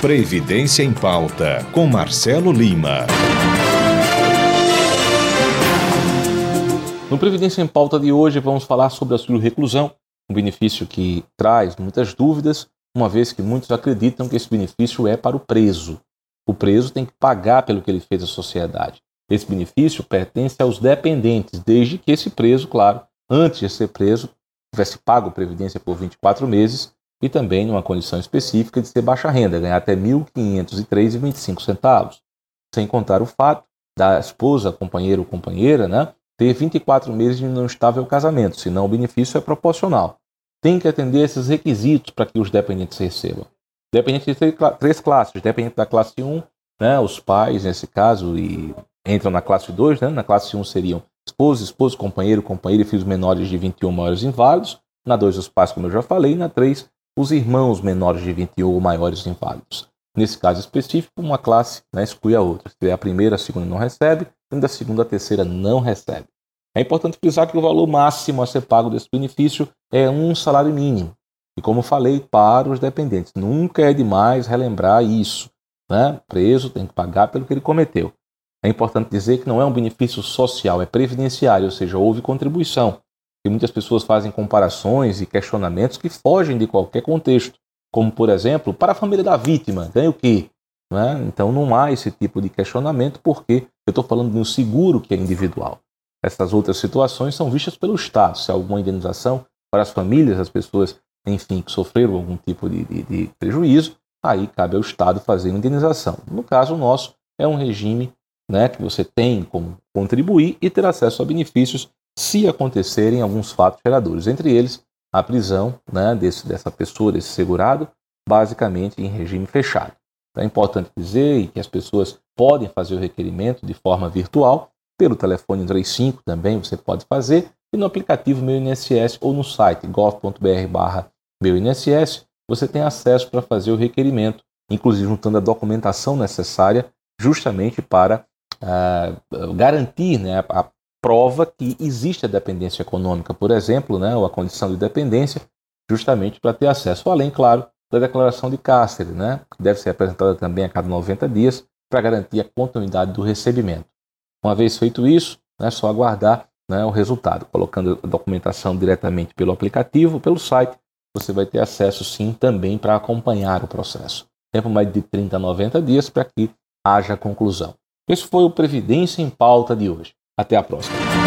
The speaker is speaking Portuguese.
Previdência em Pauta, com Marcelo Lima. No Previdência em Pauta de hoje, vamos falar sobre a reclusão, um benefício que traz muitas dúvidas, uma vez que muitos acreditam que esse benefício é para o preso. O preso tem que pagar pelo que ele fez à sociedade. Esse benefício pertence aos dependentes, desde que esse preso, claro, antes de ser preso, tivesse pago previdência por 24 meses e também numa condição específica de ser baixa renda, ganhar até R$ 1.503,25, sem contar o fato da esposa, companheiro ou companheira, né, ter 24 meses de não estável casamento, senão o benefício é proporcional. Tem que atender esses requisitos para que os dependentes recebam. Dependente de três classes, dependente da classe 1, né, os pais, nesse caso, e entram na classe 2, né, na classe 1 seriam esposa, esposo, companheiro, companheira e filhos menores de 21 maiores inválidos. Na 2, os pais, como eu já falei. Na 3, os irmãos menores de 21 ou maiores inválidos. Nesse caso específico, uma classe né, exclui a outra. Se é a primeira, a segunda não recebe, e da segunda, a terceira não recebe. É importante frisar que o valor máximo a ser pago desse benefício é um salário mínimo. E como falei, para os dependentes, nunca é demais relembrar isso. Né? Preso tem que pagar pelo que ele cometeu. É importante dizer que não é um benefício social, é previdenciário, ou seja, houve contribuição. E muitas pessoas fazem comparações e questionamentos que fogem de qualquer contexto, como por exemplo, para a família da vítima, ganha o quê? Né? Então não há esse tipo de questionamento porque eu estou falando de um seguro que é individual. Essas outras situações são vistas pelo Estado. Se há alguma indenização para as famílias, as pessoas, enfim, que sofreram algum tipo de, de, de prejuízo, aí cabe ao Estado fazer uma indenização. No caso nosso, é um regime né, que você tem como contribuir e ter acesso a benefícios se acontecerem alguns fatos geradores, entre eles a prisão né, desse, dessa pessoa, desse segurado, basicamente em regime fechado. Então, é importante dizer que as pessoas podem fazer o requerimento de forma virtual, pelo telefone 35 também você pode fazer, e no aplicativo Meu INSS ou no site gov.br barra Meu INSS, você tem acesso para fazer o requerimento, inclusive juntando a documentação necessária justamente para uh, garantir né, a, prova que existe a dependência econômica, por exemplo, né, ou a condição de dependência, justamente para ter acesso, além, claro, da declaração de cárcere, né, que deve ser apresentada também a cada 90 dias para garantir a continuidade do recebimento. Uma vez feito isso, é né, só aguardar né, o resultado, colocando a documentação diretamente pelo aplicativo, pelo site, você vai ter acesso sim também para acompanhar o processo. Tempo mais de 30 a 90 dias para que haja conclusão. Esse foi o Previdência em Pauta de hoje. Até a próxima.